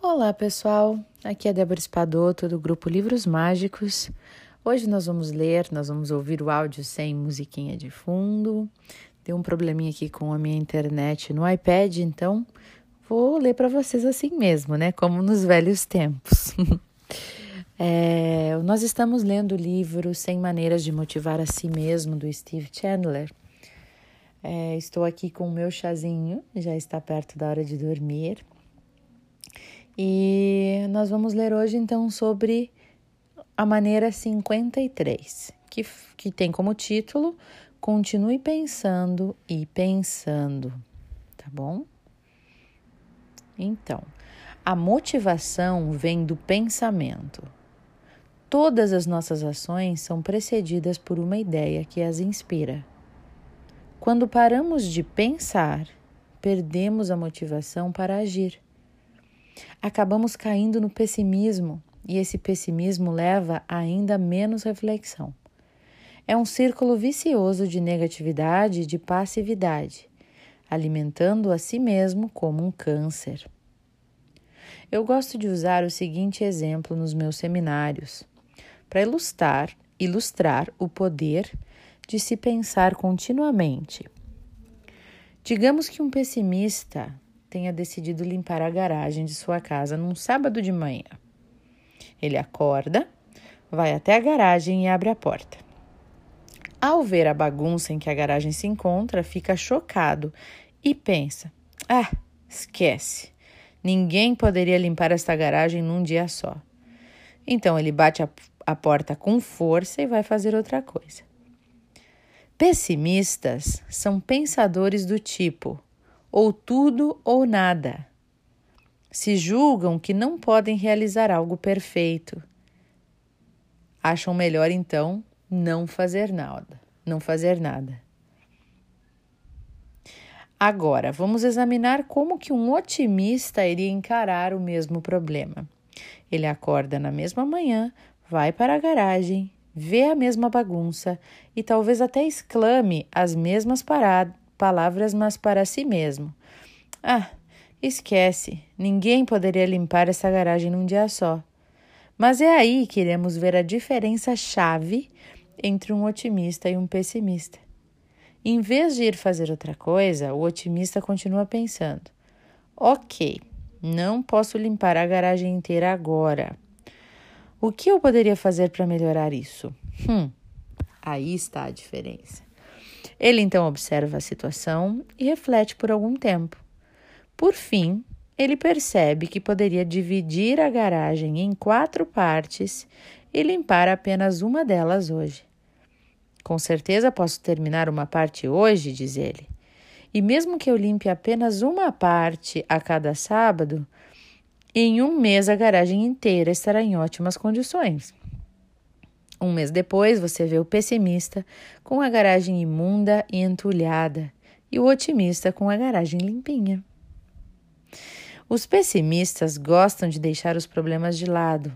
Olá pessoal, aqui é Débora Espadoto do grupo Livros Mágicos. Hoje nós vamos ler, nós vamos ouvir o áudio sem musiquinha de fundo. Tem um probleminha aqui com a minha internet no iPad, então vou ler para vocês assim mesmo, né? Como nos velhos tempos. é, nós estamos lendo o livro Sem Maneiras de Motivar a Si Mesmo, do Steve Chandler. É, estou aqui com o meu chazinho, já está perto da hora de dormir. E nós vamos ler hoje então sobre a maneira 53, que, que tem como título Continue pensando e pensando, tá bom? Então, a motivação vem do pensamento. Todas as nossas ações são precedidas por uma ideia que as inspira. Quando paramos de pensar, perdemos a motivação para agir acabamos caindo no pessimismo e esse pessimismo leva a ainda menos reflexão. É um círculo vicioso de negatividade e de passividade, alimentando a si mesmo como um câncer. Eu gosto de usar o seguinte exemplo nos meus seminários, para ilustrar, ilustrar o poder de se pensar continuamente. Digamos que um pessimista tenha decidido limpar a garagem de sua casa num sábado de manhã. Ele acorda, vai até a garagem e abre a porta. Ao ver a bagunça em que a garagem se encontra, fica chocado e pensa: Ah, esquece! Ninguém poderia limpar esta garagem num dia só. Então ele bate a, a porta com força e vai fazer outra coisa. Pessimistas são pensadores do tipo: ou tudo ou nada. Se julgam que não podem realizar algo perfeito. Acham melhor então não fazer nada, não fazer nada. Agora, vamos examinar como que um otimista iria encarar o mesmo problema. Ele acorda na mesma manhã, vai para a garagem, vê a mesma bagunça e talvez até exclame as mesmas palavras, mas para si mesmo. Ah, esquece, ninguém poderia limpar essa garagem num dia só. Mas é aí que iremos ver a diferença chave entre um otimista e um pessimista. Em vez de ir fazer outra coisa, o otimista continua pensando: ok, não posso limpar a garagem inteira agora. O que eu poderia fazer para melhorar isso? Hum, aí está a diferença. Ele então observa a situação e reflete por algum tempo. Por fim, ele percebe que poderia dividir a garagem em quatro partes e limpar apenas uma delas hoje. Com certeza posso terminar uma parte hoje, diz ele. E mesmo que eu limpe apenas uma parte a cada sábado, em um mês a garagem inteira estará em ótimas condições. Um mês depois, você vê o pessimista com a garagem imunda e entulhada e o otimista com a garagem limpinha. Os pessimistas gostam de deixar os problemas de lado.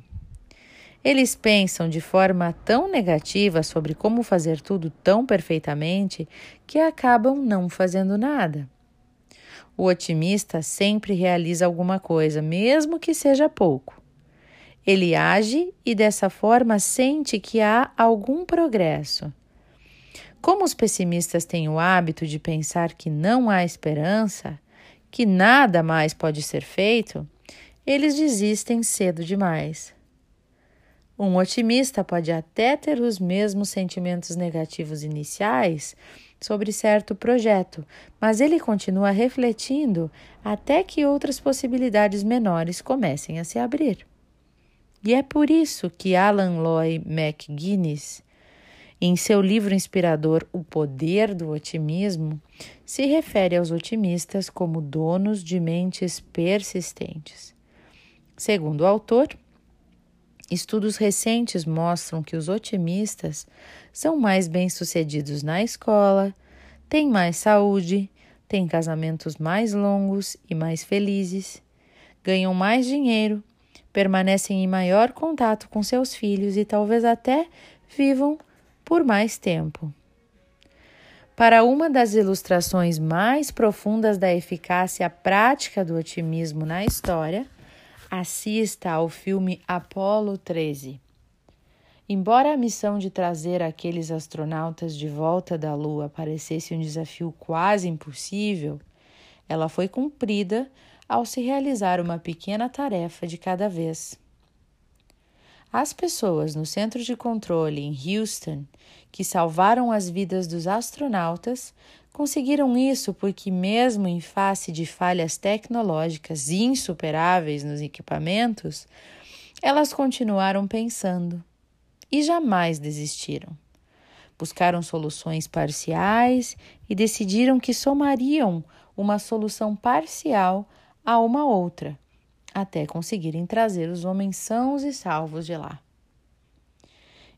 Eles pensam de forma tão negativa sobre como fazer tudo tão perfeitamente que acabam não fazendo nada. O otimista sempre realiza alguma coisa, mesmo que seja pouco. Ele age e dessa forma sente que há algum progresso. Como os pessimistas têm o hábito de pensar que não há esperança, que nada mais pode ser feito, eles desistem cedo demais. Um otimista pode até ter os mesmos sentimentos negativos iniciais sobre certo projeto, mas ele continua refletindo até que outras possibilidades menores comecem a se abrir. E é por isso que Alan Loy McGuinness, em seu livro inspirador O Poder do Otimismo, se refere aos otimistas como donos de mentes persistentes. Segundo o autor, estudos recentes mostram que os otimistas são mais bem-sucedidos na escola, têm mais saúde, têm casamentos mais longos e mais felizes, ganham mais dinheiro permanecem em maior contato com seus filhos e talvez até vivam por mais tempo. Para uma das ilustrações mais profundas da eficácia prática do otimismo na história, assista ao filme Apollo 13. Embora a missão de trazer aqueles astronautas de volta da Lua parecesse um desafio quase impossível, ela foi cumprida ao se realizar uma pequena tarefa de cada vez. As pessoas no centro de controle em Houston que salvaram as vidas dos astronautas conseguiram isso porque, mesmo em face de falhas tecnológicas insuperáveis nos equipamentos, elas continuaram pensando e jamais desistiram. Buscaram soluções parciais e decidiram que somariam uma solução parcial a uma outra, até conseguirem trazer os homens sãos e salvos de lá.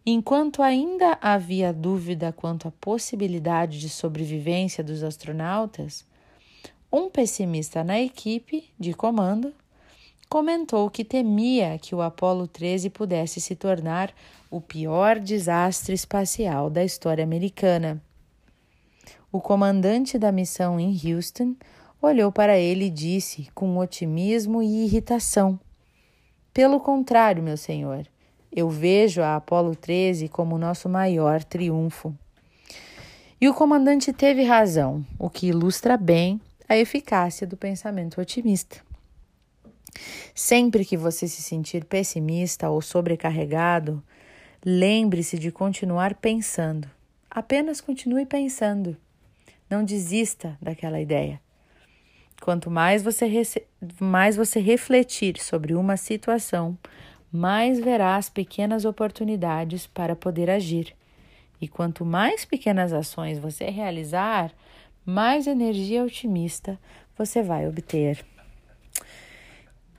Enquanto ainda havia dúvida quanto à possibilidade de sobrevivência dos astronautas, um pessimista na equipe de comando comentou que temia que o Apollo 13 pudesse se tornar o pior desastre espacial da história americana. O comandante da missão em Houston olhou para ele e disse com otimismo e irritação: Pelo contrário, meu senhor, eu vejo a Apolo 13 como nosso maior triunfo. E o comandante teve razão, o que ilustra bem a eficácia do pensamento otimista. Sempre que você se sentir pessimista ou sobrecarregado, lembre-se de continuar pensando. Apenas continue pensando. Não desista daquela ideia. Quanto mais você, mais você refletir sobre uma situação, mais verá as pequenas oportunidades para poder agir. E quanto mais pequenas ações você realizar, mais energia otimista você vai obter.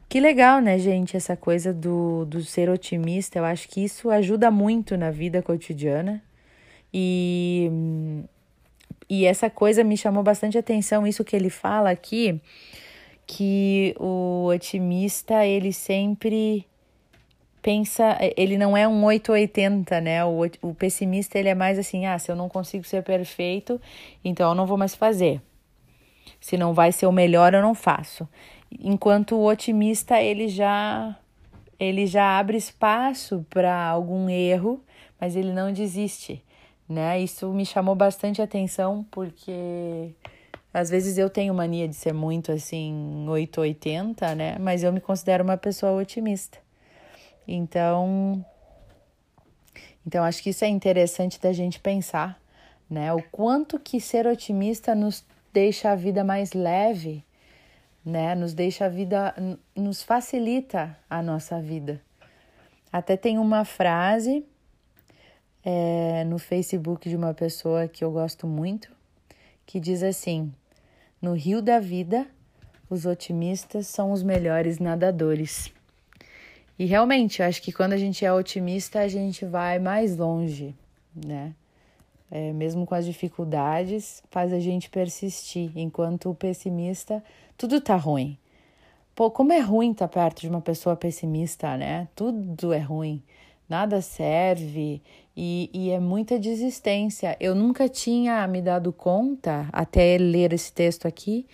Que legal, né, gente? Essa coisa do, do ser otimista. Eu acho que isso ajuda muito na vida cotidiana. E e essa coisa me chamou bastante atenção, isso que ele fala aqui, que o otimista, ele sempre pensa, ele não é um 880, né? O, o pessimista, ele é mais assim, ah, se eu não consigo ser perfeito, então eu não vou mais fazer. Se não vai ser o melhor, eu não faço. Enquanto o otimista, ele já ele já abre espaço para algum erro, mas ele não desiste né? Isso me chamou bastante atenção porque às vezes eu tenho mania de ser muito assim 880, né? Mas eu me considero uma pessoa otimista. Então, então acho que isso é interessante da gente pensar, né? O quanto que ser otimista nos deixa a vida mais leve, né? Nos deixa a vida, nos facilita a nossa vida. Até tem uma frase é, no Facebook de uma pessoa que eu gosto muito, que diz assim: No rio da vida, os otimistas são os melhores nadadores. E realmente, eu acho que quando a gente é otimista, a gente vai mais longe, né? É, mesmo com as dificuldades, faz a gente persistir, enquanto o pessimista, tudo tá ruim. Pô, como é ruim estar tá perto de uma pessoa pessimista, né? Tudo é ruim nada serve e, e, é muita desistência. Eu nunca tinha me dado conta, até ler esse texto aqui,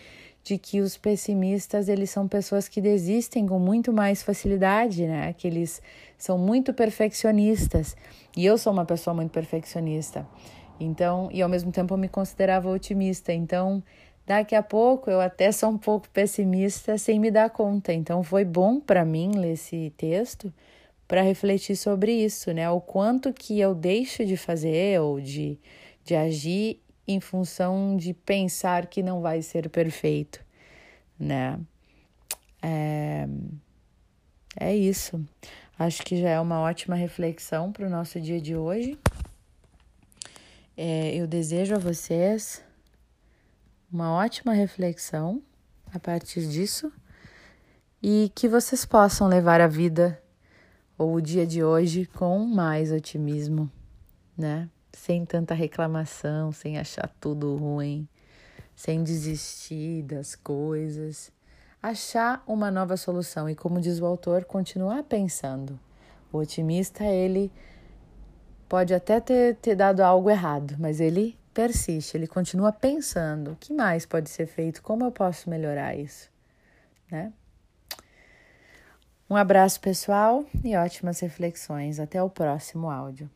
de que os pessimistas eles são pessoas que desistem com muito mais facilidade, né? Que eles são muito perfeccionistas. E eu sou uma pessoa muito perfeccionista. Então, e ao mesmo tempo eu me considerava otimista. Então, daqui a pouco eu até sou um pouco pessimista sem me dar conta. Então, foi bom para mim ler esse texto para refletir sobre isso, né? O quanto que eu deixo de fazer ou de, de agir em função de pensar que não vai ser perfeito, né? É, é isso. Acho que já é uma ótima reflexão para o nosso dia de hoje. É, eu desejo a vocês uma ótima reflexão a partir disso e que vocês possam levar a vida ou o dia de hoje com mais otimismo, né? Sem tanta reclamação, sem achar tudo ruim, sem desistir das coisas. Achar uma nova solução e, como diz o autor, continuar pensando. O otimista, ele pode até ter, ter dado algo errado, mas ele persiste, ele continua pensando: o que mais pode ser feito? Como eu posso melhorar isso? Né? Um abraço, pessoal, e ótimas reflexões. Até o próximo áudio.